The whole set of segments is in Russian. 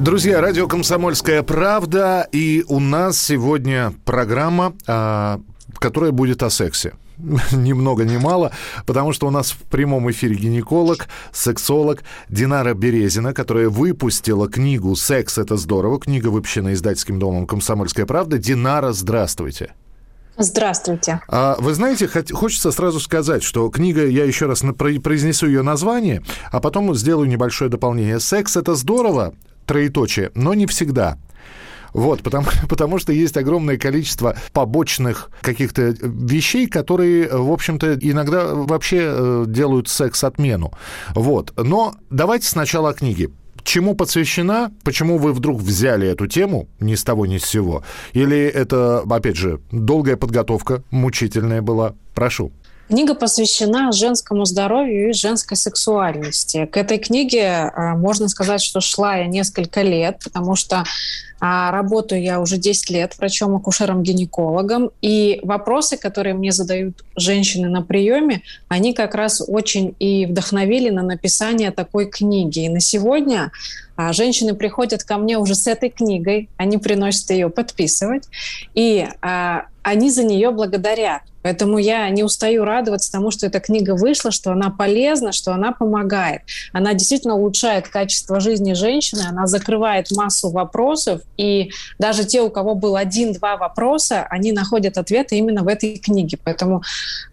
Друзья, радио «Комсомольская правда», и у нас сегодня программа, а, которая будет о сексе. Ни много ни мало, потому что у нас в прямом эфире гинеколог, сексолог Динара Березина, которая выпустила книгу «Секс – это здорово». Книга выпущена издательским домом «Комсомольская правда». Динара, здравствуйте. Здравствуйте. А, вы знаете, хочется сразу сказать, что книга, я еще раз произнесу ее название, а потом сделаю небольшое дополнение. «Секс – это здорово», троеточие, но не всегда. Вот, потому, потому что есть огромное количество побочных каких-то вещей, которые, в общем-то, иногда вообще э, делают секс-отмену. Вот. Но давайте сначала о книге. Чему посвящена? Почему вы вдруг взяли эту тему ни с того ни с сего? Или это, опять же, долгая подготовка, мучительная была? Прошу. Книга посвящена женскому здоровью и женской сексуальности. К этой книге а, можно сказать, что шла я несколько лет, потому что а, работаю я уже 10 лет врачом-акушером-гинекологом, и вопросы, которые мне задают женщины на приеме, они как раз очень и вдохновили на написание такой книги. И на сегодня а, женщины приходят ко мне уже с этой книгой, они приносят ее подписывать, и они за нее благодарят. Поэтому я не устаю радоваться тому, что эта книга вышла, что она полезна, что она помогает. Она действительно улучшает качество жизни женщины, она закрывает массу вопросов, и даже те, у кого был один-два вопроса, они находят ответы именно в этой книге. Поэтому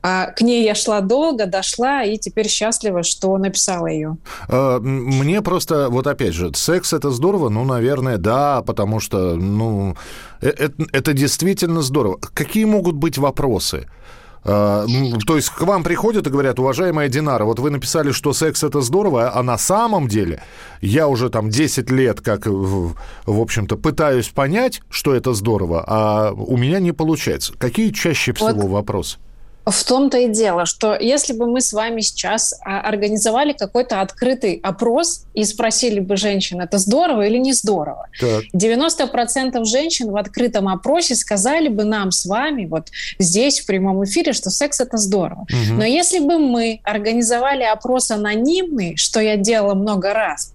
а, к ней я шла долго, дошла, и теперь счастлива, что написала ее. А, мне просто, вот опять же, секс это здорово, ну, наверное, да, потому что, ну, это, э, это действительно здорово. Какие могут быть вопросы? А, то есть к вам приходят и говорят, уважаемая Динара, вот вы написали, что секс это здорово, а на самом деле я уже там 10 лет как, в общем-то, пытаюсь понять, что это здорово, а у меня не получается. Какие чаще всего вот. вопросы? В том-то и дело, что если бы мы с вами сейчас а, организовали какой-то открытый опрос и спросили бы женщин, это здорово или не здорово, так. 90% женщин в открытом опросе сказали бы нам с вами вот здесь в прямом эфире, что секс это здорово. Угу. Но если бы мы организовали опрос анонимный, что я делала много раз,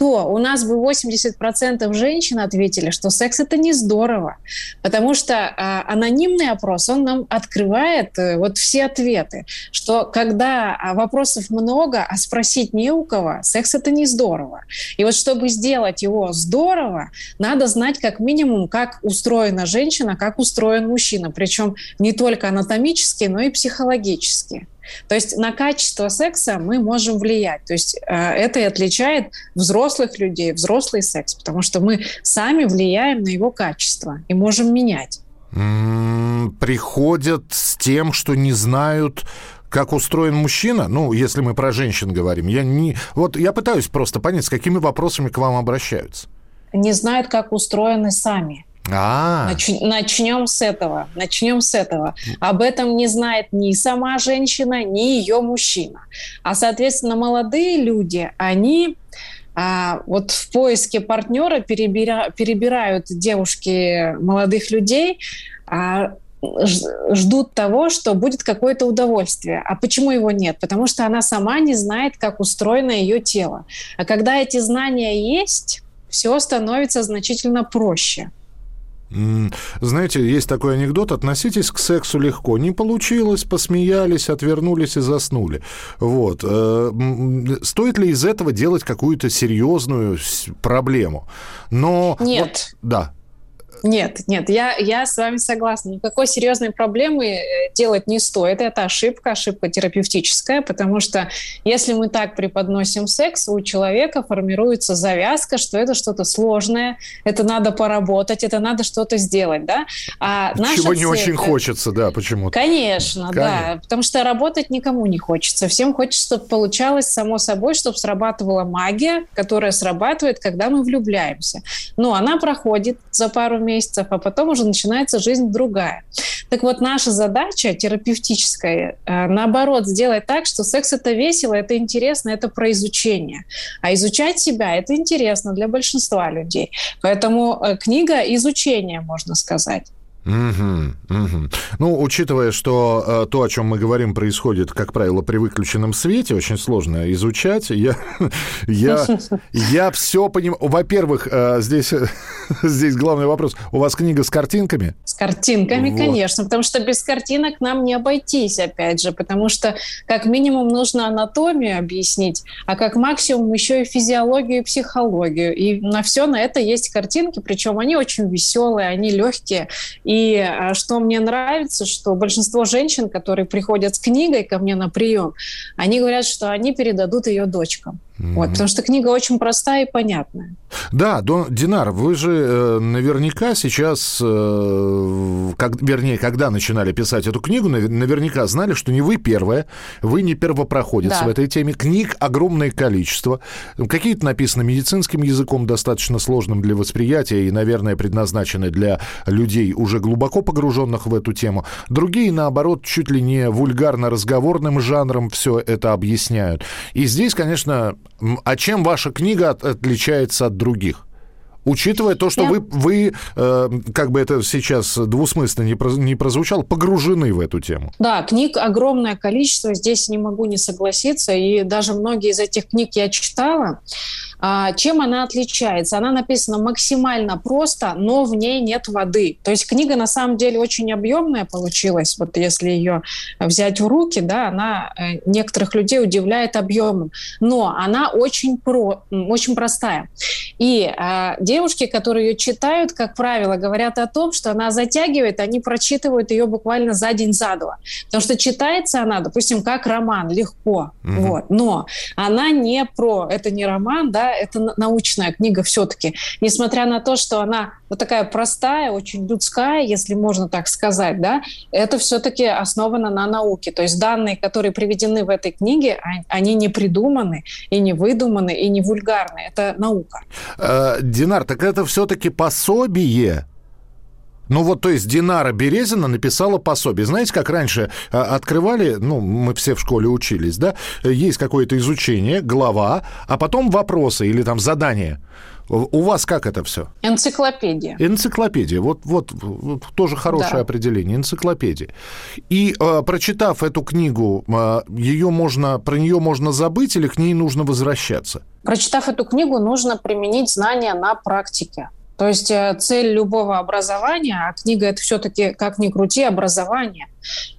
то у нас бы 80% женщин ответили, что секс это не здорово, потому что а, анонимный опрос, он нам открывает э, вот все ответы, что когда а, вопросов много, а спросить не у кого, секс это не здорово. И вот чтобы сделать его здорово, надо знать как минимум, как устроена женщина, как устроен мужчина, причем не только анатомически, но и психологически. То есть на качество секса мы можем влиять. То есть э, это и отличает взрослых людей, взрослый секс, потому что мы сами влияем на его качество и можем менять. Приходят с тем, что не знают, как устроен мужчина, ну, если мы про женщин говорим, я не... Вот я пытаюсь просто понять, с какими вопросами к вам обращаются. Не знают, как устроены сами. А. Нач, начнем с этого. Начнем с этого. Об этом не знает ни сама женщина, ни ее мужчина. А, соответственно, молодые люди, они а, вот в поиске партнера перебира, перебирают девушки молодых людей, а, ждут того, что будет какое-то удовольствие. А почему его нет? Потому что она сама не знает, как устроено ее тело. А когда эти знания есть, все становится значительно проще. Знаете, есть такой анекдот, относитесь к сексу легко. Не получилось, посмеялись, отвернулись и заснули. Вот. Э, стоит ли из этого делать какую-то серьезную проблему? Но... Нет. Вот, да. Нет, нет, я, я с вами согласна. Никакой серьезной проблемы э, делать не стоит. Это ошибка, ошибка терапевтическая, потому что если мы так преподносим секс, у человека формируется завязка, что это что-то сложное, это надо поработать, это надо что-то сделать, да? А Чего не очень хочется, да, почему-то. Конечно, Конечно, да, потому что работать никому не хочется. Всем хочется, чтобы получалось само собой, чтобы срабатывала магия, которая срабатывает, когда мы влюбляемся. Но она проходит за пару месяцев месяцев, а потом уже начинается жизнь другая. Так вот, наша задача терапевтическая, э, наоборот, сделать так, что секс это весело, это интересно, это про изучение. А изучать себя это интересно для большинства людей. Поэтому э, книга изучения, можно сказать. Угу, угу. Ну, учитывая, что э, то, о чем мы говорим, происходит, как правило, при выключенном свете, очень сложно изучать. Я, я, я все понимаю. Во-первых, э, здесь, здесь главный вопрос. У вас книга с картинками? С картинками, вот. конечно, потому что без картинок нам не обойтись, опять же, потому что как минимум нужно анатомию объяснить, а как максимум еще и физиологию и психологию. И на все на это есть картинки, причем они очень веселые, они легкие и а, что мне нравится, что большинство женщин, которые приходят с книгой ко мне на прием, они говорят, что они передадут ее дочкам. Mm-hmm. Вот, потому что книга очень простая и понятная. Да, Дон, Динар, вы же э, наверняка сейчас, э, как, вернее, когда начинали писать эту книгу, наверняка знали, что не вы первая, вы не первопроходец да. в этой теме. Книг огромное количество. Какие-то написаны медицинским языком, достаточно сложным для восприятия и, наверное, предназначены для людей, уже глубоко погруженных в эту тему. Другие, наоборот, чуть ли не вульгарно-разговорным жанром все это объясняют. И здесь, конечно, а чем ваша книга отличается от других? Учитывая то, что Я... вы, вы э, как бы это сейчас двусмысленно не, про, не прозвучало, погружены в эту тему. Да, книг огромное количество, здесь не могу не согласиться, и даже многие из этих книг я читала. А, чем она отличается? Она написана максимально просто, но в ней нет воды. То есть книга на самом деле очень объемная получилась. Вот если ее взять в руки, да, она э, некоторых людей удивляет объемом, но она очень про, очень простая. И э, девушки, которые ее читают, как правило, говорят о том, что она затягивает, они прочитывают ее буквально за день, за два. Потому что читается она, допустим, как роман, легко. Mm-hmm. Вот. Но она не про... Это не роман, да, это научная книга все-таки. Несмотря на то, что она вот такая простая, очень людская, если можно так сказать, да, это все-таки основано на науке. То есть данные, которые приведены в этой книге, они не придуманы и не выдуманы, и не вульгарны. Это наука. Э, Динар, так это все-таки пособие ну вот, то есть Динара Березина написала пособие. Знаете, как раньше а, открывали, ну, мы все в школе учились, да, есть какое-то изучение, глава, а потом вопросы или там задания. У вас как это все? Энциклопедия. Энциклопедия. Вот, вот, вот тоже хорошее да. определение. Энциклопедия. И э, прочитав эту книгу, э, ее можно, про нее можно забыть или к ней нужно возвращаться? Прочитав эту книгу, нужно применить знания на практике. То есть э, цель любого образования, а книга это все-таки, как ни крути, образование,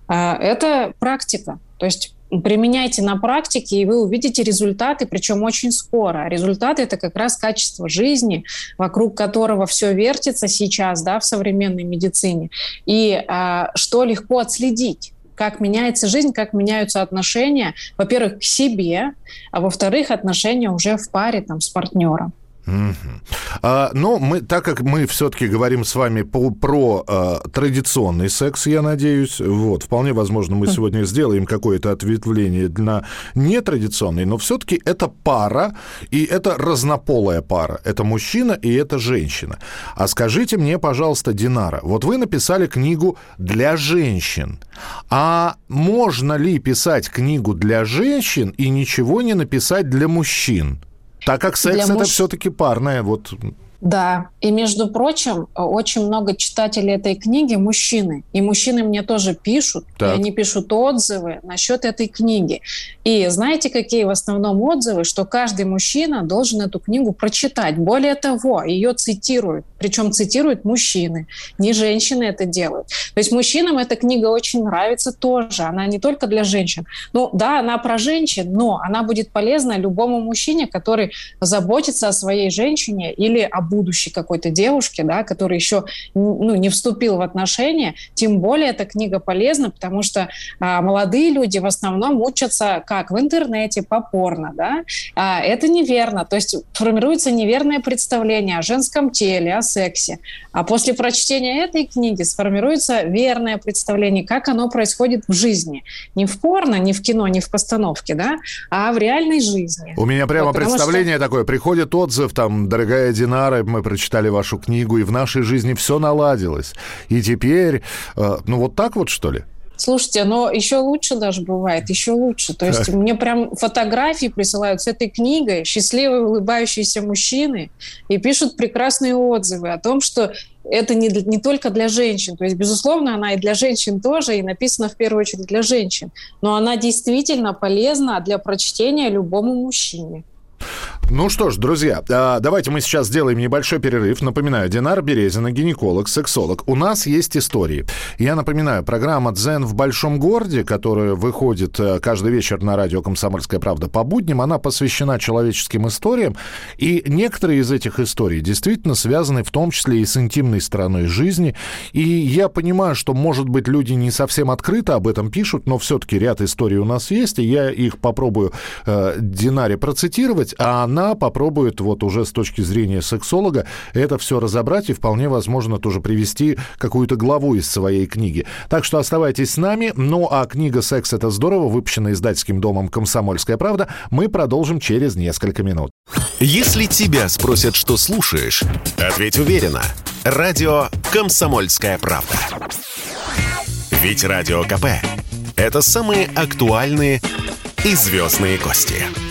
э, это практика. То есть применяйте на практике, и вы увидите результаты, причем очень скоро. Результаты – это как раз качество жизни, вокруг которого все вертится сейчас да, в современной медицине, и а, что легко отследить как меняется жизнь, как меняются отношения, во-первых, к себе, а во-вторых, отношения уже в паре там, с партнером. Угу. А, но мы, так как мы все-таки говорим с вами по, про а, традиционный секс, я надеюсь, вот, вполне возможно, мы сегодня сделаем какое-то ответвление на нетрадиционный, но все-таки это пара, и это разнополая пара. Это мужчина и это женщина. А скажите мне, пожалуйста, Динара, вот вы написали книгу для женщин. А можно ли писать книгу для женщин и ничего не написать для мужчин? Так как секс это муж... все-таки парное, вот да, и между прочим, очень много читателей этой книги мужчины. И мужчины мне тоже пишут, так. и они пишут отзывы насчет этой книги. И знаете, какие в основном отзывы? Что каждый мужчина должен эту книгу прочитать. Более того, ее цитируют. Причем цитируют мужчины, не женщины это делают. То есть мужчинам эта книга очень нравится тоже. Она не только для женщин. Ну да, она про женщин, но она будет полезна любому мужчине, который заботится о своей женщине или об будущей какой-то девушки, да, который еще ну, не вступил в отношения, тем более эта книга полезна, потому что а, молодые люди в основном учатся как в интернете по порно, да, а, это неверно, то есть формируется неверное представление о женском теле, о сексе. А после прочтения этой книги сформируется верное представление, как оно происходит в жизни. Не в порно, не в кино, не в постановке, да, а в реальной жизни. У меня прямо вот, представление что... такое. Приходит отзыв, там, дорогая Динара, мы прочитали вашу книгу, и в нашей жизни все наладилось. И теперь, э, ну вот так вот, что ли? Слушайте, но еще лучше даже бывает, еще лучше. То есть мне прям фотографии присылают с этой книгой, счастливые улыбающиеся мужчины, и пишут прекрасные отзывы о том, что это не, не только для женщин. То есть, безусловно, она и для женщин тоже, и написана в первую очередь для женщин. Но она действительно полезна для прочтения любому мужчине. Ну что ж, друзья, а, давайте мы сейчас сделаем небольшой перерыв. Напоминаю, Динар Березина, гинеколог, сексолог. У нас есть истории. Я напоминаю, программа «Дзен в большом городе», которая выходит э, каждый вечер на радио «Комсомольская правда» по будням, она посвящена человеческим историям. И некоторые из этих историй действительно связаны в том числе и с интимной стороной жизни. И я понимаю, что, может быть, люди не совсем открыто об этом пишут, но все-таки ряд историй у нас есть, и я их попробую э, Динаре процитировать, а она она попробует вот уже с точки зрения сексолога это все разобрать и вполне возможно тоже привести какую-то главу из своей книги. Так что оставайтесь с нами. Ну а книга «Секс – это здорово», выпущенная издательским домом «Комсомольская правда», мы продолжим через несколько минут. Если тебя спросят, что слушаешь, ответь уверенно. Радио «Комсомольская правда». Ведь Радио КП – это самые актуальные и звездные гости.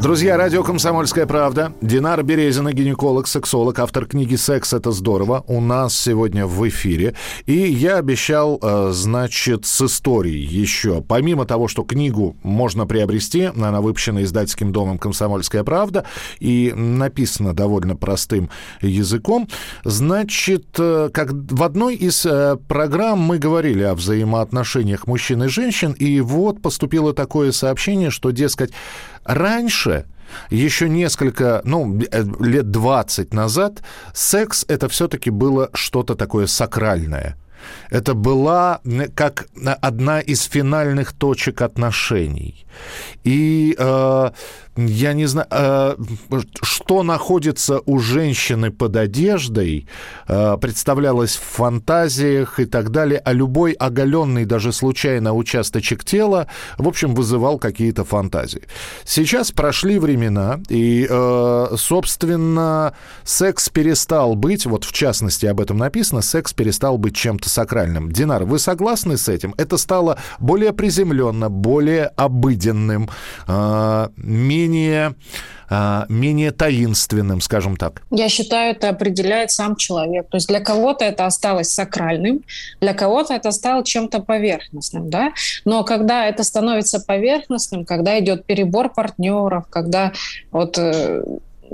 Друзья, радио «Комсомольская правда». Динар Березина, гинеколог, сексолог, автор книги «Секс – это здорово». У нас сегодня в эфире. И я обещал, э, значит, с историей еще. Помимо того, что книгу можно приобрести, она выпущена издательским домом «Комсомольская правда» и написана довольно простым языком, значит, э, как в одной из э, программ мы говорили о взаимоотношениях мужчин и женщин, и вот поступило такое сообщение, что, дескать, Раньше еще несколько, ну, э, лет 20 назад секс это все-таки было что-то такое сакральное. Это была как одна из финальных точек отношений. И э, я не знаю, э, что находится у женщины под одеждой, э, представлялось в фантазиях и так далее, а любой оголенный даже случайно участочек тела, в общем, вызывал какие-то фантазии. Сейчас прошли времена, и, э, собственно, секс перестал быть, вот в частности об этом написано, секс перестал быть чем-то сакральным. Динар, вы согласны с этим? Это стало более приземленно, более обыденным, менее менее а, менее таинственным, скажем так? Я считаю, это определяет сам человек. То есть для кого-то это осталось сакральным, для кого-то это стало чем-то поверхностным, да. Но когда это становится поверхностным, когда идет перебор партнеров, когда вот э,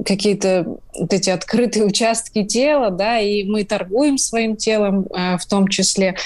какие-то вот эти открытые участки тела, да, и мы торгуем своим телом э, в том числе,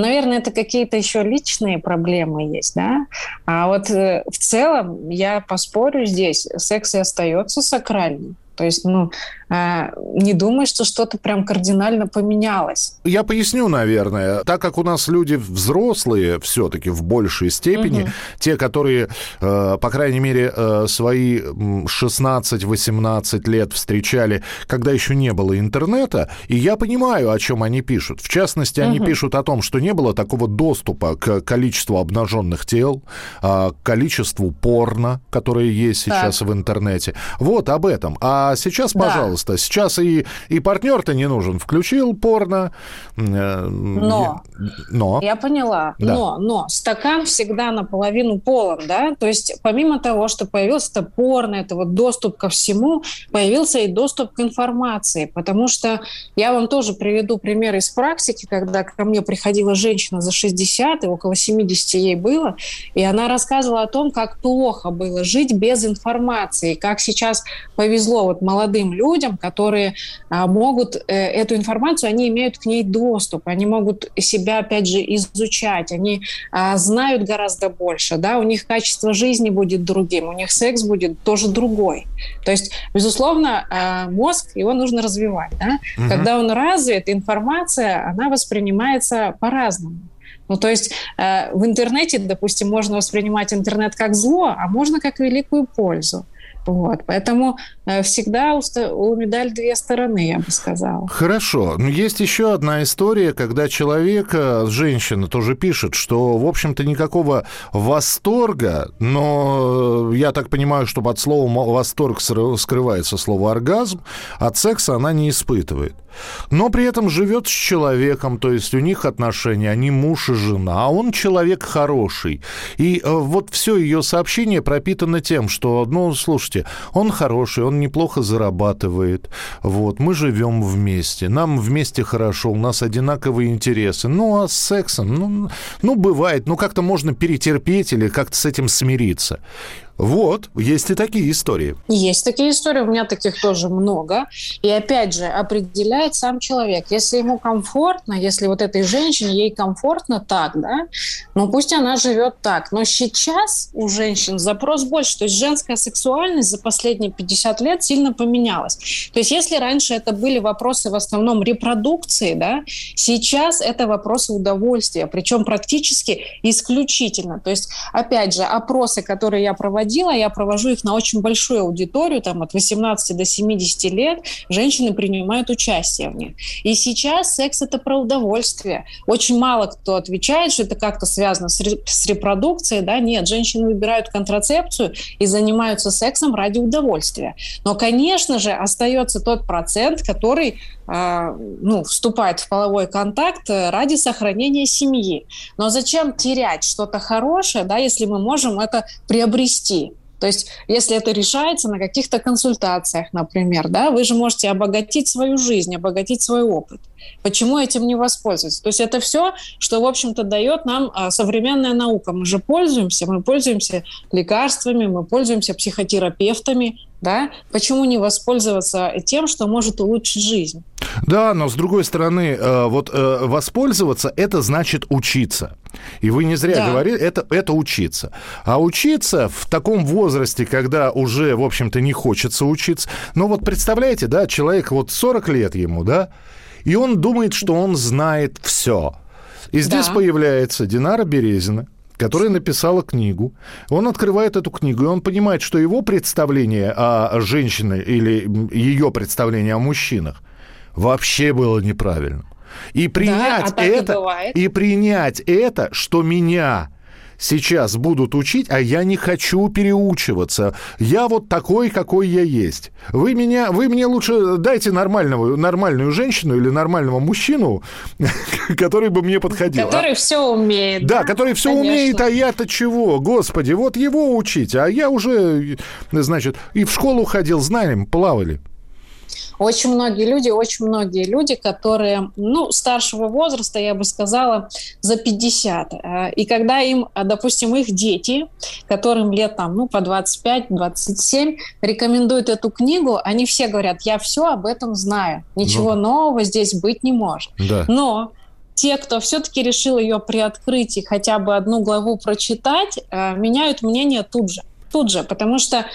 Наверное, это какие-то еще личные проблемы есть, да. А вот э, в целом я поспорю здесь, секс и остается сакральным. То есть, ну, а, не думаю, что что-то прям кардинально поменялось. Я поясню, наверное. Так как у нас люди взрослые все-таки в большей степени, угу. те, которые, э, по крайней мере, э, свои 16-18 лет встречали, когда еще не было интернета, и я понимаю, о чем они пишут. В частности, они угу. пишут о том, что не было такого доступа к количеству обнаженных тел, а, к количеству порно, которое есть сейчас так. в интернете. Вот об этом. А сейчас, да. пожалуйста. Сейчас и, и партнер-то не нужен. Включил порно. Э, но. Но. Я поняла. Да. Но, но стакан всегда наполовину полон, да? То есть помимо того, что появился это порно, это вот доступ ко всему, появился и доступ к информации. Потому что я вам тоже приведу пример из практики, когда ко мне приходила женщина за 60, и около 70 ей было, и она рассказывала о том, как плохо было жить без информации, как сейчас повезло. Вот молодым людям, которые а, могут э, эту информацию, они имеют к ней доступ, они могут себя, опять же, изучать, они а, знают гораздо больше, да, у них качество жизни будет другим, у них секс будет тоже другой. То есть, безусловно, а, мозг, его нужно развивать, да. Угу. Когда он развит, информация, она воспринимается по-разному. Ну, то есть э, в интернете, допустим, можно воспринимать интернет как зло, а можно как великую пользу. Вот, поэтому э, всегда у, у медаль две стороны, я бы сказала. Хорошо. Но есть еще одна история, когда человек, э, женщина тоже пишет, что, в общем-то, никакого восторга, но я так понимаю, что под словом восторг скрывается слово оргазм, от секса она не испытывает но при этом живет с человеком, то есть у них отношения, они муж и жена, а он человек хороший. И э, вот все ее сообщение пропитано тем, что, ну, слушайте, он хороший, он неплохо зарабатывает, вот, мы живем вместе, нам вместе хорошо, у нас одинаковые интересы, ну, а с сексом, ну, ну бывает, ну, как-то можно перетерпеть или как-то с этим смириться. Вот, есть и такие истории. Есть такие истории, у меня таких тоже много. И опять же, определяет сам человек. Если ему комфортно, если вот этой женщине, ей комфортно так, да, ну пусть она живет так. Но сейчас у женщин запрос больше. То есть женская сексуальность за последние 50 лет сильно поменялась. То есть если раньше это были вопросы в основном репродукции, да, сейчас это вопросы удовольствия, причем практически исключительно. То есть, опять же, опросы, которые я проводила, проводила, я провожу их на очень большую аудиторию, там от 18 до 70 лет, женщины принимают участие в них. И сейчас секс – это про удовольствие. Очень мало кто отвечает, что это как-то связано с, с репродукцией, да, нет, женщины выбирают контрацепцию и занимаются сексом ради удовольствия. Но, конечно же, остается тот процент, который а, ну, вступает в половой контакт ради сохранения семьи. Но зачем терять что-то хорошее, да, если мы можем это приобрести? То есть, если это решается на каких-то консультациях, например, да, вы же можете обогатить свою жизнь, обогатить свой опыт. Почему этим не воспользоваться? То есть это все, что, в общем-то, дает нам а, современная наука. Мы же пользуемся, мы пользуемся лекарствами, мы пользуемся психотерапевтами, да? Почему не воспользоваться тем, что может улучшить жизнь? Да, но с другой стороны, э, вот э, воспользоваться это значит учиться. И вы не зря да. говорили, это, это учиться. А учиться в таком возрасте, когда уже, в общем-то, не хочется учиться. Ну вот представляете, да, человек вот 40 лет ему, да, и он думает, что он знает все. И здесь да. появляется Динара Березина, которая написала книгу. Он открывает эту книгу, и он понимает, что его представление о женщине или ее представление о мужчинах вообще было неправильным. И принять да, а это, и, и принять это, что меня сейчас будут учить, а я не хочу переучиваться. Я вот такой, какой я есть. Вы меня, вы мне лучше дайте нормального, нормальную женщину или нормального мужчину, который бы мне подходил. Который а? все умеет. Да, да который все конечно. умеет, а я-то чего? Господи, вот его учить, а я уже, значит, и в школу ходил, знаем, плавали. Очень многие люди, очень многие люди, которые, ну, старшего возраста, я бы сказала, за 50. Э, и когда им, э, допустим, их дети, которым лет там, ну, по 25-27, рекомендуют эту книгу, они все говорят, я все об этом знаю. Ничего ну. нового здесь быть не может. Да. Но те, кто все-таки решил ее приоткрыть и хотя бы одну главу прочитать, э, меняют мнение тут же. Тут же, потому что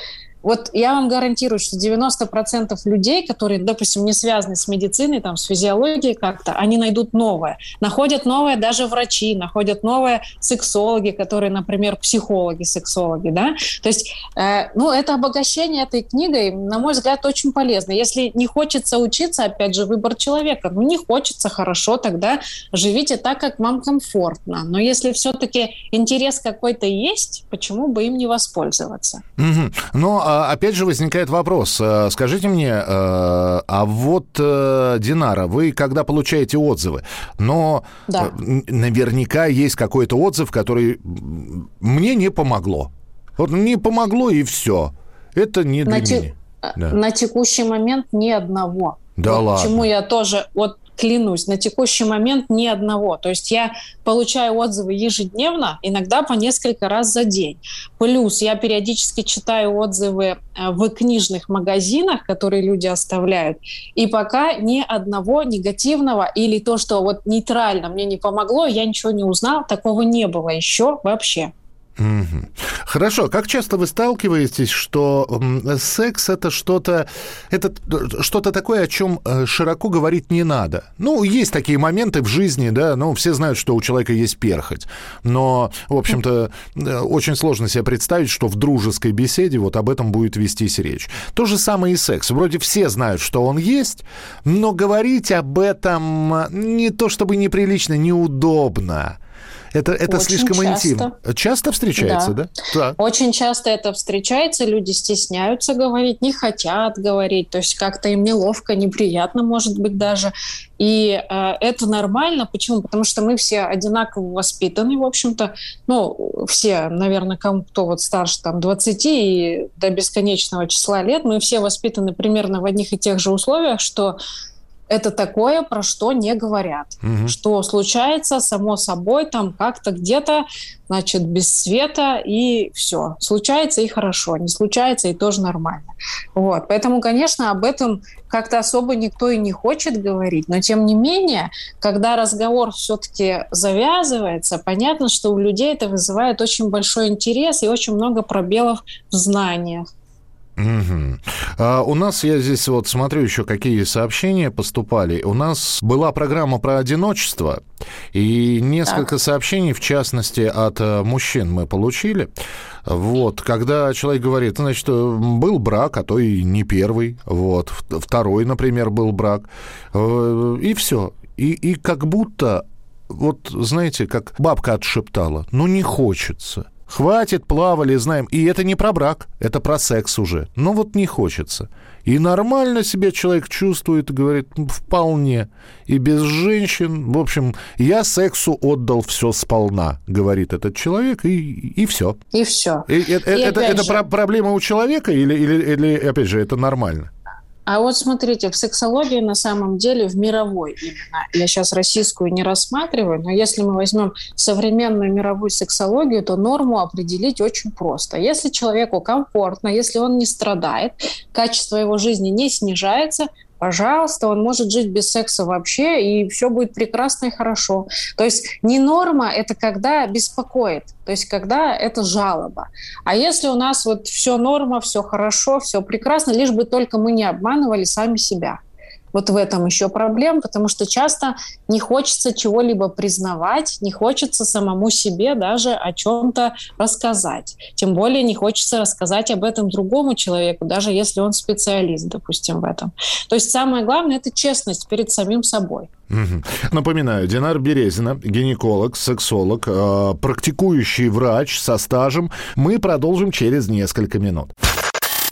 вот я вам гарантирую, что 90% людей, которые, допустим, не связаны с медициной, там, с физиологией как-то, они найдут новое. Находят новое даже врачи, находят новое сексологи, которые, например, психологи, сексологи, да. То есть, э, ну, это обогащение этой книгой, на мой взгляд, очень полезно. Если не хочется учиться, опять же, выбор человека. Ну, не хочется, хорошо, тогда живите так, как вам комфортно. Но если все-таки интерес какой-то есть, почему бы им не воспользоваться? Угу. Но а, опять же возникает вопрос. Э, скажите мне, э, а вот, э, Динара, вы когда получаете отзывы, но да. наверняка есть какой-то отзыв, который мне не помогло. Вот не помогло и все. Это не для на меня. Да. На текущий момент ни одного. Да вот ладно. Почему я тоже... Вот клянусь, на текущий момент ни одного. То есть я получаю отзывы ежедневно, иногда по несколько раз за день. Плюс я периодически читаю отзывы э, в книжных магазинах, которые люди оставляют, и пока ни одного негативного или то, что вот нейтрально мне не помогло, я ничего не узнал, такого не было еще вообще. Хорошо. Как часто вы сталкиваетесь, что секс это что-то это что-то такое, о чем э, широко говорить не надо? Ну, есть такие моменты в жизни, да, ну, все знают, что у человека есть перхоть. Но, в общем-то, э, очень сложно себе представить, что в дружеской беседе вот об этом будет вестись речь. То же самое и секс. Вроде все знают, что он есть, но говорить об этом не то чтобы неприлично, неудобно. Это, это Очень слишком часто. интимно. Часто встречается, да? да? Да. Очень часто это встречается, люди стесняются говорить, не хотят говорить, то есть как-то им неловко, неприятно, может быть, даже. И э, это нормально. Почему? Потому что мы все одинаково воспитаны, в общем-то. Ну, все, наверное, кому кто вот старше там 20 и до бесконечного числа лет, мы все воспитаны примерно в одних и тех же условиях, что это такое, про что не говорят. Угу. Что случается само собой, там как-то где-то, значит, без света, и все. Случается и хорошо, не случается и тоже нормально. Вот. Поэтому, конечно, об этом как-то особо никто и не хочет говорить. Но, тем не менее, когда разговор все-таки завязывается, понятно, что у людей это вызывает очень большой интерес и очень много пробелов в знаниях. Угу. А у нас, я здесь вот смотрю еще, какие сообщения поступали. У нас была программа про одиночество, и несколько так. сообщений, в частности, от э, мужчин мы получили. Вот, когда человек говорит, значит, был брак, а то и не первый, вот, второй, например, был брак, э, и все. И, и как будто, вот, знаете, как бабка отшептала, ну, не хочется – Хватит, плавали, знаем. И это не про брак, это про секс уже. Но вот не хочется. И нормально себя человек чувствует, говорит, вполне. И без женщин. В общем, я сексу отдал все сполна, говорит этот человек, и, и все. И все. И, и, и это, это же... проблема у человека или, или, или, опять же, это нормально? А вот смотрите, в сексологии на самом деле, в мировой именно, я сейчас российскую не рассматриваю, но если мы возьмем современную мировую сексологию, то норму определить очень просто. Если человеку комфортно, если он не страдает, качество его жизни не снижается, пожалуйста, он может жить без секса вообще, и все будет прекрасно и хорошо. То есть не норма – это когда беспокоит, то есть когда это жалоба. А если у нас вот все норма, все хорошо, все прекрасно, лишь бы только мы не обманывали сами себя – вот в этом еще проблем, потому что часто не хочется чего-либо признавать, не хочется самому себе даже о чем-то рассказать. Тем более не хочется рассказать об этом другому человеку, даже если он специалист, допустим, в этом. То есть самое главное – это честность перед самим собой. Напоминаю, Динар Березина, гинеколог, сексолог, э, практикующий врач со стажем. Мы продолжим через несколько минут.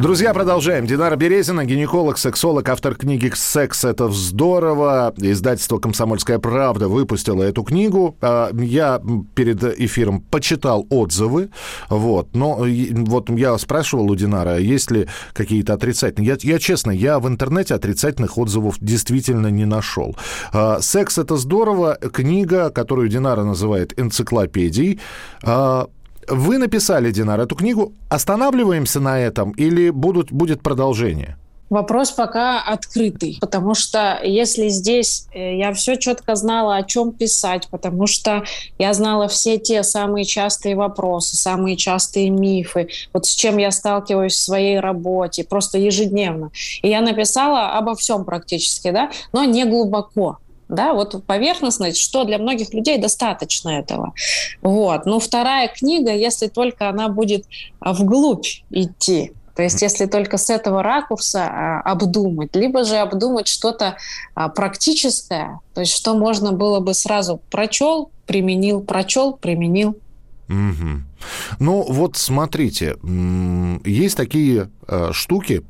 Друзья, продолжаем. Динара Березина, гинеколог, сексолог, автор книги «Секс – это здорово». Издательство «Комсомольская правда» выпустило эту книгу. А, я перед эфиром почитал отзывы. Вот. Но вот я спрашивал у Динара, есть ли какие-то отрицательные. Я, я честно, я в интернете отрицательных отзывов действительно не нашел. А, «Секс – это здорово» – книга, которую Динара называет энциклопедией а, вы написали, Динар, эту книгу. Останавливаемся на этом или будут, будет продолжение? Вопрос пока открытый, потому что если здесь э, я все четко знала, о чем писать, потому что я знала все те самые частые вопросы, самые частые мифы, вот с чем я сталкиваюсь в своей работе, просто ежедневно. И я написала обо всем практически, да, но не глубоко да, вот поверхностность, что для многих людей достаточно этого. Вот. Но вторая книга, если только она будет вглубь идти, то То есть если только с этого ракурса а, обдумать, либо же обдумать что-то а, практическое, то есть что можно было бы сразу прочел, применил, прочел, применил. Угу. Ну, вот смотрите, есть такие э, штуки,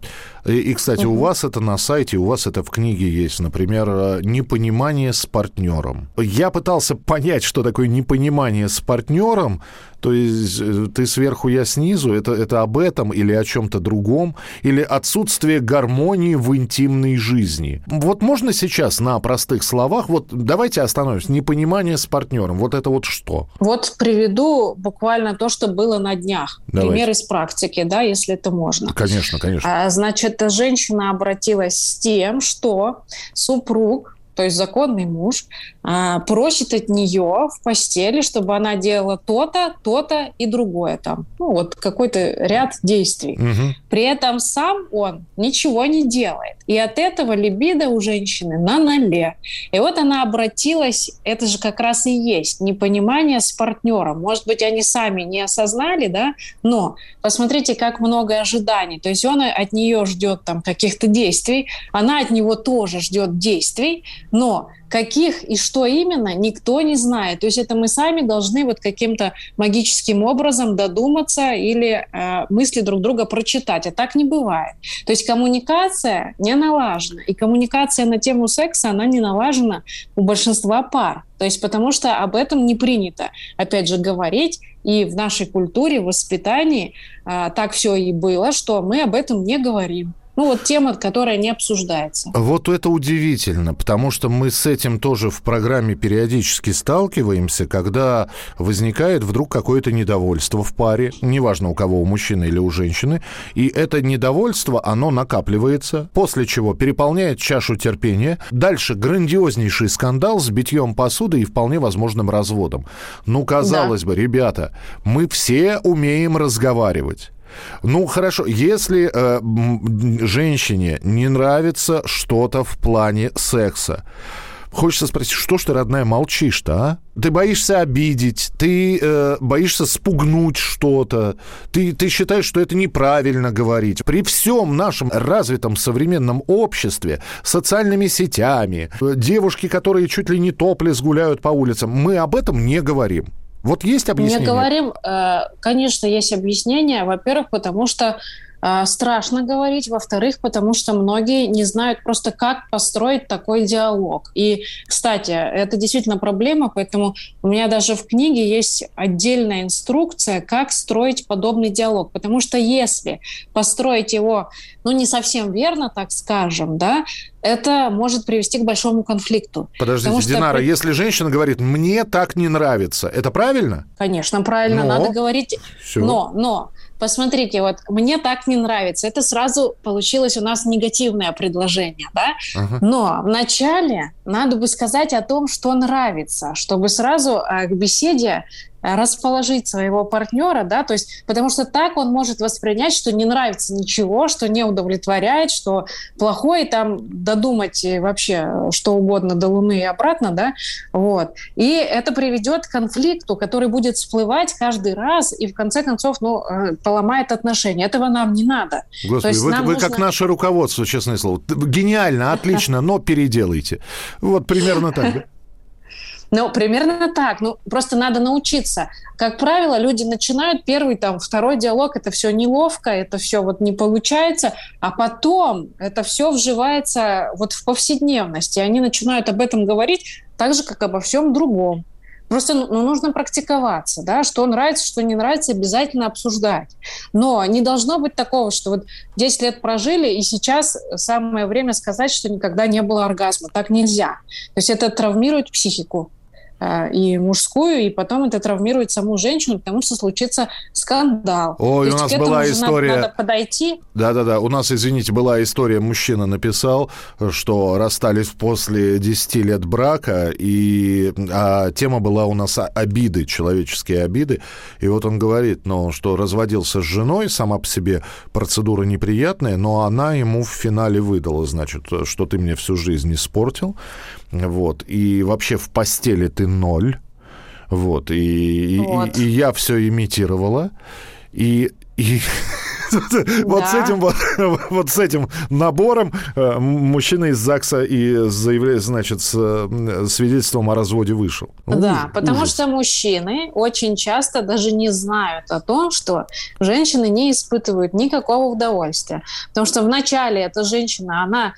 и, кстати, угу. у вас это на сайте, у вас это в книге есть, например, э, непонимание с партнером. Я пытался понять, что такое непонимание с партнером, то есть э, ты сверху, я снизу, это, это об этом или о чем-то другом, или отсутствие гармонии в интимной жизни. Вот можно сейчас на простых словах, вот давайте остановимся, непонимание с партнером, вот это вот что? Вот приведу буквально то, что было на днях. Давайте. Пример из практики, да, если это можно. Конечно, конечно. А, значит, женщина обратилась с тем, что супруг то есть законный муж, а, просит от нее в постели, чтобы она делала то-то, то-то и другое там. Ну, вот какой-то ряд действий. Угу. При этом сам он ничего не делает. И от этого либидо у женщины на ноле. И вот она обратилась, это же как раз и есть непонимание с партнером. Может быть, они сами не осознали, да, но посмотрите, как много ожиданий. То есть он от нее ждет там каких-то действий, она от него тоже ждет действий, но каких и что именно, никто не знает. То есть это мы сами должны вот каким-то магическим образом додуматься или э, мысли друг друга прочитать. А так не бывает. То есть коммуникация не налажена. И коммуникация на тему секса, она не налажена у большинства пар. То есть потому что об этом не принято, опять же, говорить. И в нашей культуре, воспитании э, так все и было, что мы об этом не говорим. Ну, вот тема, которая не обсуждается. Вот это удивительно, потому что мы с этим тоже в программе периодически сталкиваемся, когда возникает вдруг какое-то недовольство в паре, неважно у кого, у мужчины или у женщины, и это недовольство, оно накапливается, после чего переполняет чашу терпения, дальше грандиознейший скандал с битьем посуды и вполне возможным разводом. Ну, казалось да. бы, ребята, мы все умеем разговаривать. Ну, хорошо, если э, женщине не нравится что-то в плане секса, Хочется спросить, что ж ты, родная, молчишь-то, а? Ты боишься обидеть, ты э, боишься спугнуть что-то, ты, ты считаешь, что это неправильно говорить. При всем нашем развитом современном обществе, социальными сетями, э, девушки, которые чуть ли не топлес гуляют по улицам, мы об этом не говорим. Вот есть объяснение? Не говорим, э, конечно, есть объяснение. Во-первых, потому что э, страшно говорить, во-вторых, потому что многие не знают просто, как построить такой диалог. И, кстати, это действительно проблема, поэтому у меня даже в книге есть отдельная инструкция, как строить подобный диалог. Потому что если построить его, ну, не совсем верно, так скажем, да, это может привести к большому конфликту. Подождите, что... Динара, если женщина говорит, мне так не нравится, это правильно? Конечно, правильно, но... надо говорить. Все. Но, но, посмотрите, вот мне так не нравится. Это сразу получилось у нас негативное предложение, да? Ага. Но вначале надо бы сказать о том, что нравится, чтобы сразу э, к беседе расположить своего партнера, да, то есть, потому что так он может воспринять, что не нравится ничего, что не удовлетворяет, что плохое, там додумать вообще что угодно до Луны и обратно, да, вот. И это приведет к конфликту, который будет всплывать каждый раз и в конце концов, ну, э, поломает отношения. Этого нам не надо. Господи, вы, вы нужно... как наше руководство, честное слово. Гениально, отлично, но переделайте. Вот примерно так, ну, примерно так. Ну, просто надо научиться. Как правило, люди начинают первый, там, второй диалог, это все неловко, это все вот не получается, а потом это все вживается вот в повседневность, и они начинают об этом говорить так же, как обо всем другом. Просто ну, ну нужно практиковаться, да, что нравится, что не нравится, обязательно обсуждать. Но не должно быть такого, что вот 10 лет прожили, и сейчас самое время сказать, что никогда не было оргазма. Так нельзя. То есть это травмирует психику. Э, и мужскую, и потом это травмирует саму женщину, потому что случится скандал. Ой, у нас была история... Надо подойти. Да-да-да, у нас, извините, была история, мужчина написал, что расстались после 10 лет брака, и а тема была у нас обиды, человеческие обиды, и вот он говорит, ну, что разводился с женой, сама по себе процедура неприятная, но она ему в финале выдала, значит, что ты мне всю жизнь испортил, вот. И вообще в постели ты ноль. Вот. И, вот. и, и я все имитировала. И, и Вот с этим вот, вот с этим набором э, мужчина из ЗАГСа и заявляет, значит, с свидетельством о разводе вышел. Да, потому что мужчины очень часто даже не знают о том, что женщины не испытывают никакого удовольствия. Потому что вначале эта женщина, она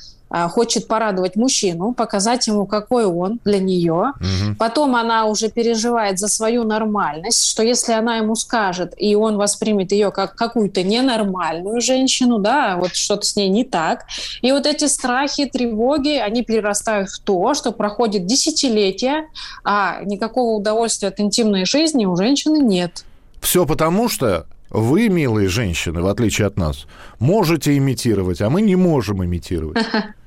хочет порадовать мужчину, показать ему, какой он для нее. Угу. Потом она уже переживает за свою нормальность, что если она ему скажет, и он воспримет ее как какую-то ненормальную женщину, да, вот что-то с ней не так. И вот эти страхи, тревоги, они перерастают в то, что проходит десятилетия, а никакого удовольствия от интимной жизни у женщины нет. Все потому, что вы, милые женщины, в отличие от нас, можете имитировать, а мы не можем имитировать.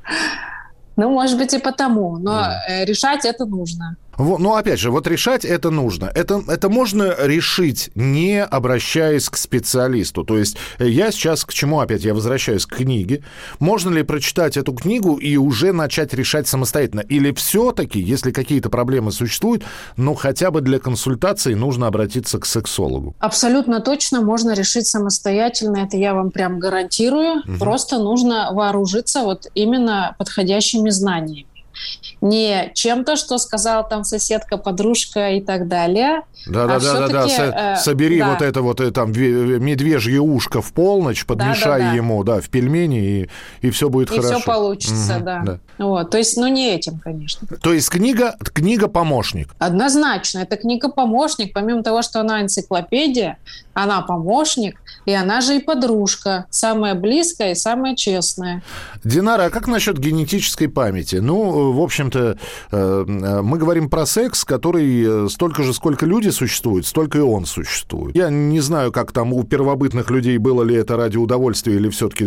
Ну, может быть, и потому, но. Э, решать это нужно. Ну, опять же, вот решать это нужно. Это, это можно решить, не обращаясь к специалисту. То есть э, я сейчас к чему опять? Я возвращаюсь к книге. Можно ли прочитать эту книгу и уже начать решать самостоятельно? Или все-таки, если какие-то проблемы существуют, ну, хотя бы для консультации нужно обратиться к сексологу? Абсолютно точно можно решить самостоятельно. Это я вам прям гарантирую. Угу. Просто нужно вооружиться вот именно подходящими знаниями не чем-то, что сказала там соседка, подружка и так далее. Да, да, а да, да, да. Со- э, собери да. вот это вот э, там медвежье ушко в полночь, подмешай да, да, да. ему, да, в пельмени и и все будет и хорошо. И все получится, угу, да. да. Вот, то есть, ну не этим, конечно. То есть книга книга помощник. Однозначно, это книга помощник, помимо того, что она энциклопедия, она помощник, и она же и подружка, самая близкая и самая честная. Динара, а как насчет генетической памяти? Ну, в общем-то, э, мы говорим про секс, который э, столько же, сколько люди существуют, столько и он существует. Я не знаю, как там у первобытных людей было ли это ради удовольствия или все-таки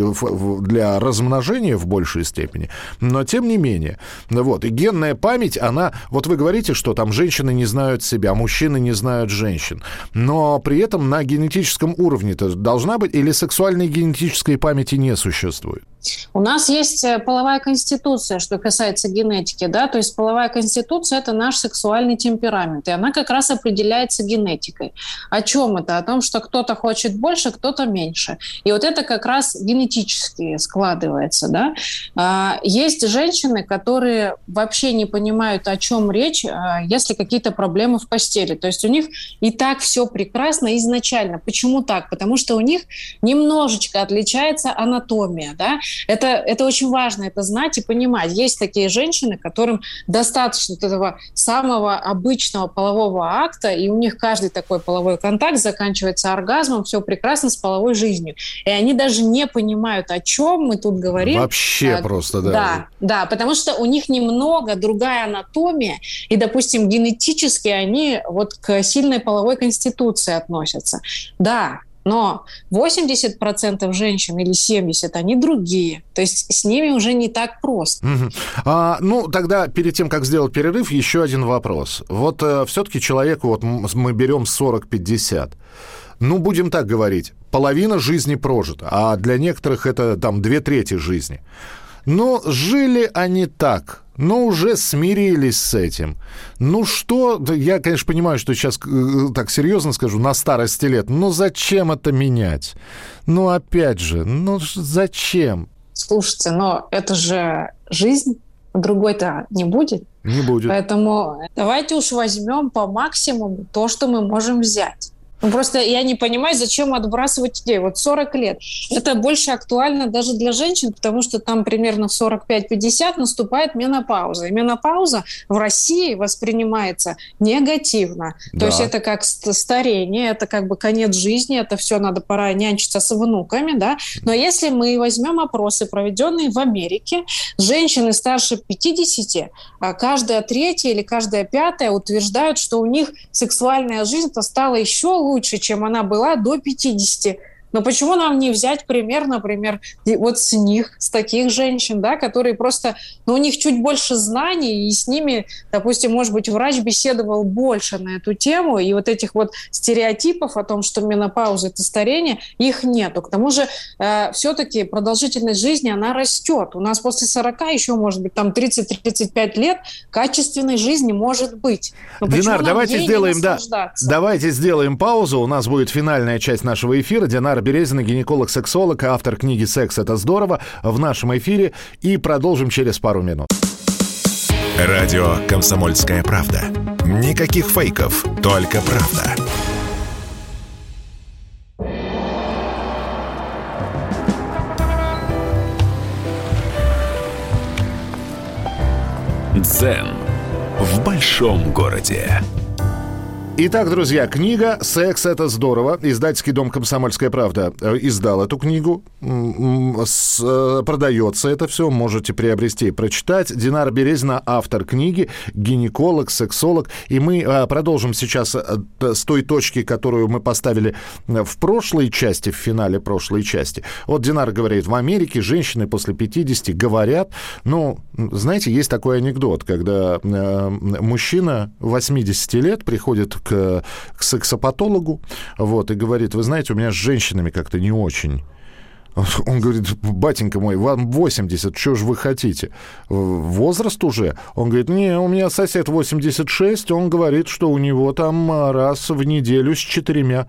для размножения в большей степени, но тем не менее. Вот, и генная память, она... Вот вы говорите, что там женщины не знают себя, мужчины не знают женщин, но при этом на генетическом уровне-то должна быть или сексуальной генетической памяти не существует? У нас есть э, половая конституция, что касается генетики, да, то есть половая конституция – это наш сексуальный темперамент, и она как раз определяется генетикой. О чем это? О том, что кто-то хочет больше, кто-то меньше. И вот это как раз генетически складывается, да. А, есть женщины, которые вообще не понимают, о чем речь, а, если какие-то проблемы в постели. То есть у них и так все прекрасно изначально. Почему так? Потому что у них немножечко отличается анатомия, да, это, это очень важно, это знать и понимать. Есть такие женщины, которым достаточно этого самого обычного полового акта, и у них каждый такой половой контакт заканчивается оргазмом, все прекрасно с половой жизнью. И они даже не понимают, о чем мы тут говорим. Вообще а, просто, да. Да, да, потому что у них немного другая анатомия, и, допустим, генетически они вот к сильной половой конституции относятся. Да, но 80% женщин или 70% они другие. То есть с ними уже не так просто. Угу. А, ну, тогда перед тем, как сделать перерыв, еще один вопрос. Вот э, все-таки человеку, вот мы берем 40-50, ну, будем так говорить, половина жизни прожита, а для некоторых это там две трети жизни. Но жили они так, но уже смирились с этим. Ну что, я, конечно, понимаю, что сейчас э, так серьезно скажу, на старости лет, но зачем это менять? Ну опять же, ну зачем? Слушайте, но это же жизнь, другой-то не будет. Не будет. Поэтому давайте уж возьмем по максимуму то, что мы можем взять. Ну, просто я не понимаю, зачем отбрасывать идею. Вот 40 лет. Это больше актуально даже для женщин, потому что там примерно в 45-50 наступает менопауза. И менопауза в России воспринимается негативно. Да. То есть это как старение, это как бы конец жизни, это все надо пора нянчиться с внуками, да. Но если мы возьмем опросы, проведенные в Америке, женщины старше 50, а каждая третья или каждая пятая утверждают, что у них сексуальная жизнь стала еще лучше чем она была до 50. Но почему нам не взять пример, например, вот с них, с таких женщин, да, которые просто, ну, у них чуть больше знаний, и с ними, допустим, может быть, врач беседовал больше на эту тему, и вот этих вот стереотипов о том, что менопауза – это старение, их нету. К тому же э, все-таки продолжительность жизни, она растет. У нас после 40 еще, может быть, там 30-35 лет качественной жизни может быть. Но Динар, давайте сделаем, да, давайте сделаем паузу. У нас будет финальная часть нашего эфира. Динар Динар Березина, гинеколог-сексолог, автор книги «Секс – это здорово» в нашем эфире. И продолжим через пару минут. Радио «Комсомольская правда». Никаких фейков, только правда. Дзен в большом городе. Итак, друзья, книга «Секс – это здорово». Издательский дом «Комсомольская правда» э, издал эту книгу. Э, продается это все, можете приобрести и прочитать. Динара Березина – автор книги, гинеколог, сексолог. И мы э, продолжим сейчас с той точки, которую мы поставили в прошлой части, в финале прошлой части. Вот Динар говорит, в Америке женщины после 50 говорят, ну, знаете, есть такой анекдот, когда мужчина 80 лет приходит к, к сексопатологу, вот, и говорит, вы знаете, у меня с женщинами как-то не очень. Он говорит, батенька мой, вам 80, что же вы хотите? Возраст уже? Он говорит, не, у меня сосед 86, он говорит, что у него там раз в неделю с четырьмя.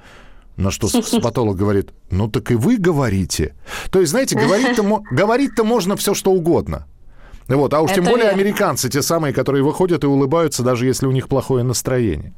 На что сексопатолог говорит, ну так и вы говорите. То есть, знаете, говорить-то, говорить-то можно все, что угодно. Вот, а уж Это тем более верно. американцы, те самые, которые выходят и улыбаются, даже если у них плохое настроение.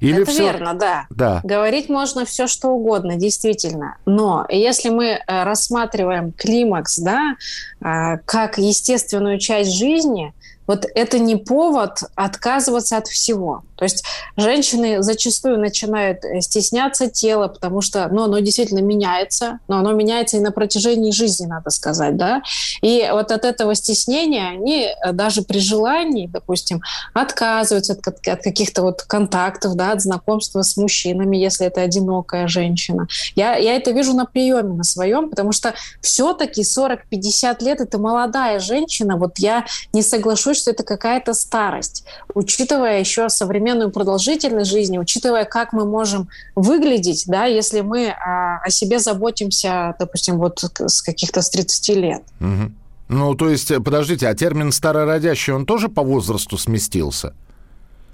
Или Это все... верно, да. да. Говорить можно все, что угодно, действительно. Но если мы э, рассматриваем климакс, да, э, как естественную часть жизни, вот это не повод отказываться от всего. То есть женщины зачастую начинают э, стесняться тела, потому что ну, оно действительно меняется, но оно меняется и на протяжении жизни, надо сказать. Да? И вот от этого стеснения они э, даже при желании, допустим, отказываются от, от каких-то вот контактов, да, от знакомства с мужчинами, если это одинокая женщина. Я, я это вижу на приеме на своем, потому что все-таки 40-50 лет – это молодая женщина. Вот я не соглашусь, что это какая-то старость, учитывая еще современность современную продолжительность жизни, учитывая, как мы можем выглядеть, да, если мы о, о себе заботимся, допустим, вот с каких-то с 30 лет. Угу. Ну, то есть, подождите, а термин старородящий, он тоже по возрасту сместился?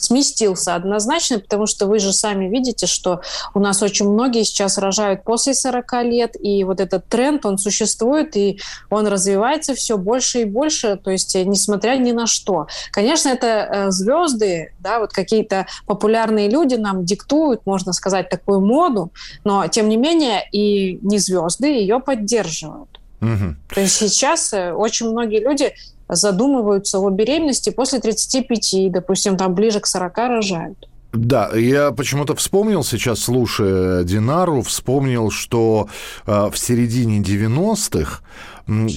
Сместился однозначно, потому что вы же сами видите, что у нас очень многие сейчас рожают после 40 лет, и вот этот тренд, он существует, и он развивается все больше и больше, то есть э, несмотря ни на что. Конечно, это э, звезды, да, вот какие-то популярные люди нам диктуют, можно сказать, такую моду, но тем не менее и не звезды ее поддерживают. Угу. То есть сейчас э, очень многие люди задумываются о беременности после 35, допустим, там ближе к 40 рожают. Да, я почему-то вспомнил сейчас, слушая Динару, вспомнил, что э, в середине 90-х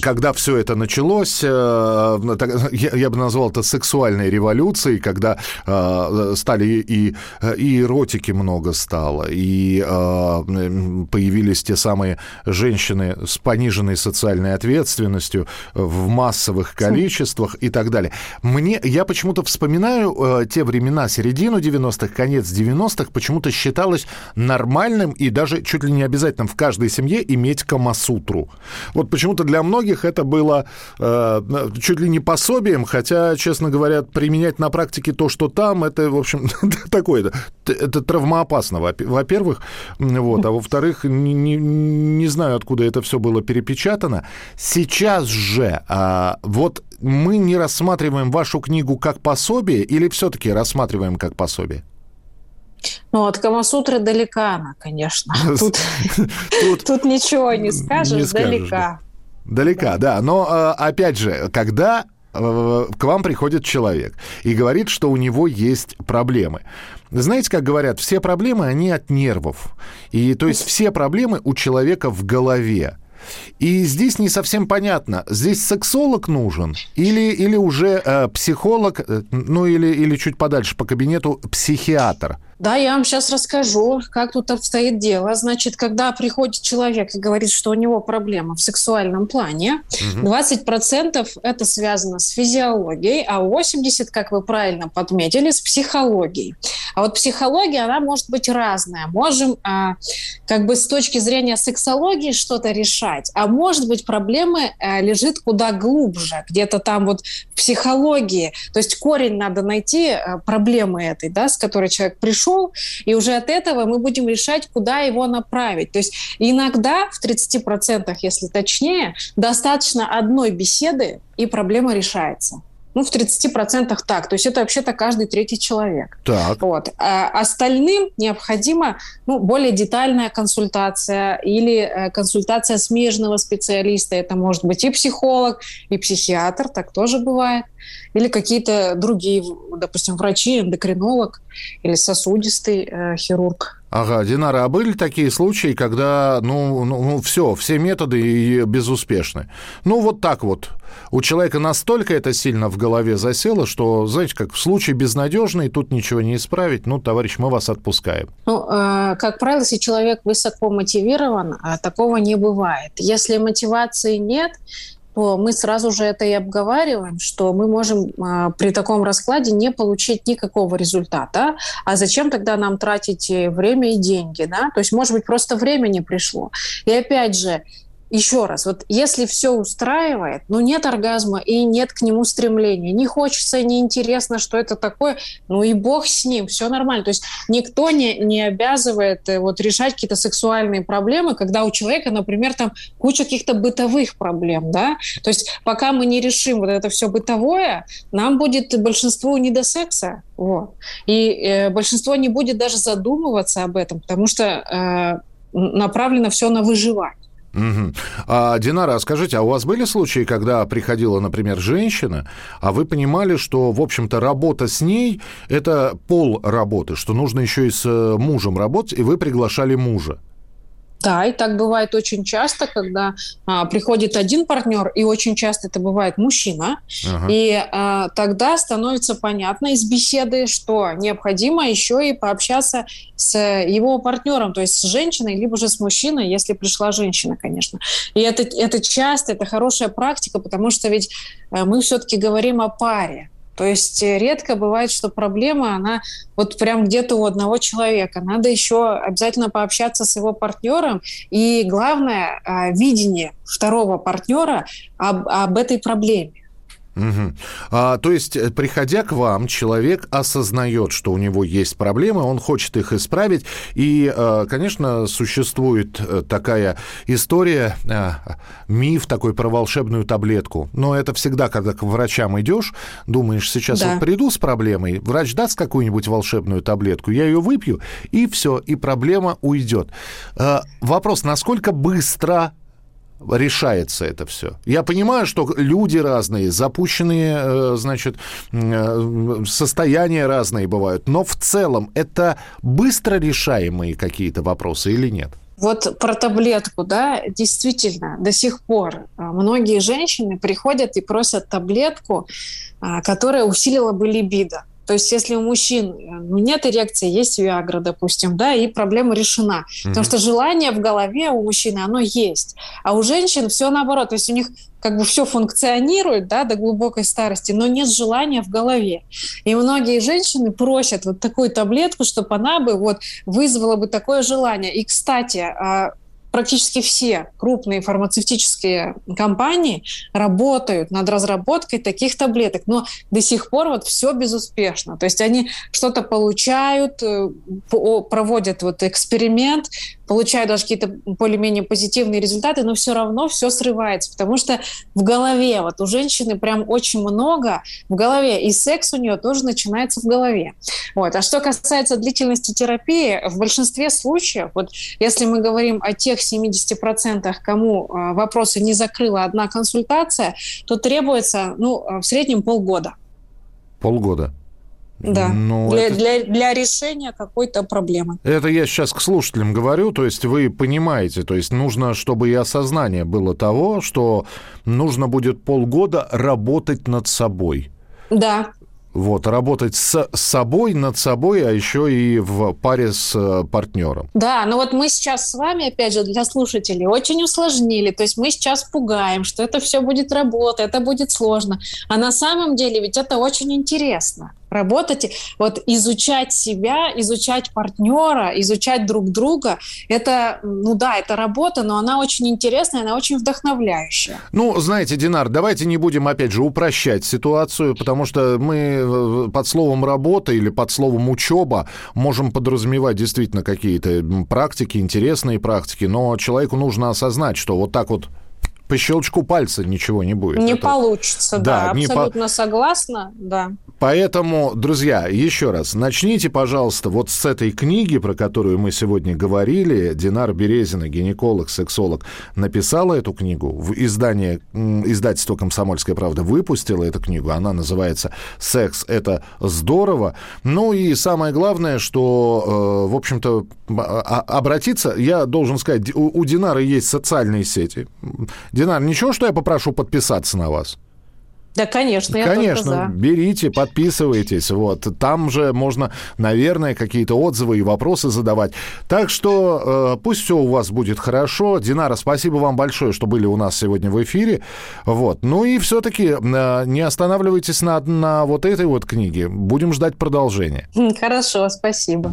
когда все это началось, э, я бы назвал это сексуальной революцией, когда э, стали и, и эротики много стало, и э, появились те самые женщины с пониженной социальной ответственностью в массовых количествах и так далее. Мне, я почему-то вспоминаю те времена, середину 90-х, конец 90-х, почему-то считалось нормальным и даже чуть ли не обязательным в каждой семье иметь камасутру. Вот почему-то для многих это было э, чуть ли не пособием, хотя, честно говоря, применять на практике то, что там, это, в общем, такое, это травмоопасно, во-первых, вот, а во-вторых, не, не, не знаю, откуда это все было перепечатано. Сейчас же, а, вот мы не рассматриваем вашу книгу как пособие или все-таки рассматриваем как пособие? Ну, от Камасутры далека она, конечно. Тут, тут, тут ничего не скажешь, не скажешь далека. Да. Далека, да. Но, э, опять же, когда э, к вам приходит человек и говорит, что у него есть проблемы. Знаете, как говорят, все проблемы, они от нервов. И то есть все проблемы у человека в голове. И здесь не совсем понятно, здесь сексолог нужен или, или уже э, психолог, э, ну или, или чуть подальше по кабинету психиатр. Да, я вам сейчас расскажу, как тут обстоит дело. Значит, когда приходит человек и говорит, что у него проблема в сексуальном плане, угу. 20% это связано с физиологией, а 80%, как вы правильно подметили, с психологией. А вот психология, она может быть разная. Можем а, как бы с точки зрения сексологии что-то решать, а может быть проблемы а, лежит куда глубже, где-то там вот в психологии. То есть корень надо найти а, проблемы этой, да, с которой человек пришел пошел, и уже от этого мы будем решать, куда его направить. То есть иногда в 30%, если точнее, достаточно одной беседы, и проблема решается. Ну, в 30% так. То есть это вообще-то каждый третий человек. Так. Вот. А остальным необходима ну, более детальная консультация или э, консультация смежного специалиста. Это может быть и психолог, и психиатр, так тоже бывает. Или какие-то другие, допустим, врачи, эндокринолог или сосудистый э, хирург. Ага, Динара, а были такие случаи, когда, ну, ну, ну все, все методы безуспешны? Ну, вот так вот. У человека настолько это сильно в голове засело, что, знаете, как в случае безнадежный, тут ничего не исправить, ну, товарищ, мы вас отпускаем. Ну, э, как правило, если человек высоко мотивирован, а такого не бывает. Если мотивации нет, мы сразу же это и обговариваем, что мы можем а, при таком раскладе не получить никакого результата. А зачем тогда нам тратить время и деньги? Да? То есть, может быть, просто время не пришло. И опять же, еще раз, вот если все устраивает, но нет оргазма и нет к нему стремления, не хочется, не интересно, что это такое, ну и бог с ним, все нормально. То есть никто не, не обязывает э, вот решать какие-то сексуальные проблемы, когда у человека, например, там куча каких-то бытовых проблем, да. То есть пока мы не решим вот это все бытовое, нам будет большинство не до секса, вот. И э, большинство не будет даже задумываться об этом, потому что э, направлено все на выживать. Угу. А, Динара, скажите, а у вас были случаи, когда приходила, например, женщина, а вы понимали, что, в общем-то, работа с ней – это пол работы, что нужно еще и с э, мужем работать, и вы приглашали мужа? Да, и так бывает очень часто, когда а, приходит один партнер, и очень часто это бывает мужчина, ага. и а, тогда становится понятно из беседы, что необходимо еще и пообщаться с его партнером, то есть с женщиной, либо же с мужчиной, если пришла женщина, конечно. И это, это часто, это хорошая практика, потому что ведь э, мы все-таки говорим о паре. То есть э, редко бывает, что проблема, она вот прям где-то у одного человека. Надо еще обязательно пообщаться с его партнером. И главное, а, видение второго партнера об, об этой проблеме. Угу. А, то есть, э, приходя к вам, человек осознает, что у него есть проблемы, он хочет их исправить. И, э, конечно, существует э, такая история, миф такой про волшебную таблетку. Но это всегда, когда к врачам идешь, думаешь, сейчас да. вот приду с проблемой, врач даст какую-нибудь волшебную таблетку, я ее выпью, и все, и проблема уйдет. Вопрос, насколько быстро решается это все. Я понимаю, что люди разные, запущенные, э, значит, э, состояния разные бывают, но в целом это быстро решаемые какие-то вопросы или нет? Вот про таблетку, да, действительно, до сих пор а, многие женщины приходят и просят таблетку, которая усилила бы либидо. То есть, если у мужчин э, ну, нет эрекции, есть Виагра, допустим, да, и проблема решена. Mm-hmm. Потому что желание в голове у мужчины, оно есть. А у женщин все наоборот. То есть, у них как бы все функционирует, да, до глубокой старости, но нет желания в голове. И многие женщины просят вот такую таблетку, чтобы она бы вот вызвала бы такое желание. И, кстати, а, практически все крупные фармацевтические компании работают над разработкой таких таблеток, но до сих пор вот все безуспешно. То есть они что-то получают, э, проводят вот эксперимент, получают даже какие-то более-менее позитивные результаты, но все равно все срывается, потому что в голове, вот у женщины прям очень много в голове, и секс у нее тоже начинается в голове. Вот. А что касается длительности терапии, в большинстве случаев, вот если мы говорим о тех 70%, кому а, вопросы не закрыла одна консультация, то требуется ну, в среднем полгода. Полгода. Да, ну, для, это... для, для решения какой-то проблемы. Это я сейчас к слушателям говорю, то есть вы понимаете, то есть нужно, чтобы и осознание было того, что нужно будет полгода работать над собой. Да, вот, работать с собой, над собой, а еще и в паре с э, партнером. Да, но вот мы сейчас с вами, опять же, для слушателей очень усложнили. То есть мы сейчас пугаем, что это все будет работать, это будет сложно. А на самом деле ведь это очень интересно. Работать, вот изучать себя, изучать партнера, изучать друг друга, это, ну да, это работа, но она очень интересная, она очень вдохновляющая. Ну, знаете, Динар, давайте не будем, опять же, упрощать ситуацию, потому что мы э, под словом «работа» или под словом «учеба» можем подразумевать действительно какие-то практики, интересные практики, но человеку нужно осознать, что вот так вот по щелчку пальца ничего не будет. Не Это... получится, да, да абсолютно по... согласна, да. Поэтому, друзья, еще раз, начните, пожалуйста, вот с этой книги, про которую мы сегодня говорили. Динар Березина, гинеколог, сексолог, написала эту книгу. В издание, издательство «Комсомольская правда» выпустила эту книгу. Она называется «Секс – это здорово». Ну и самое главное, что, э, в общем-то, а, обратиться, я должен сказать, у, у Динара есть социальные сети. Динар, ничего, что я попрошу подписаться на вас? Да, конечно, я Конечно, за. берите, подписывайтесь. Вот. Там же можно, наверное, какие-то отзывы и вопросы задавать. Так что э, пусть все у вас будет хорошо. Динара, спасибо вам большое, что были у нас сегодня в эфире. Вот. Ну и все-таки э, не останавливайтесь на, на вот этой вот книге. Будем ждать продолжения. Хорошо, спасибо.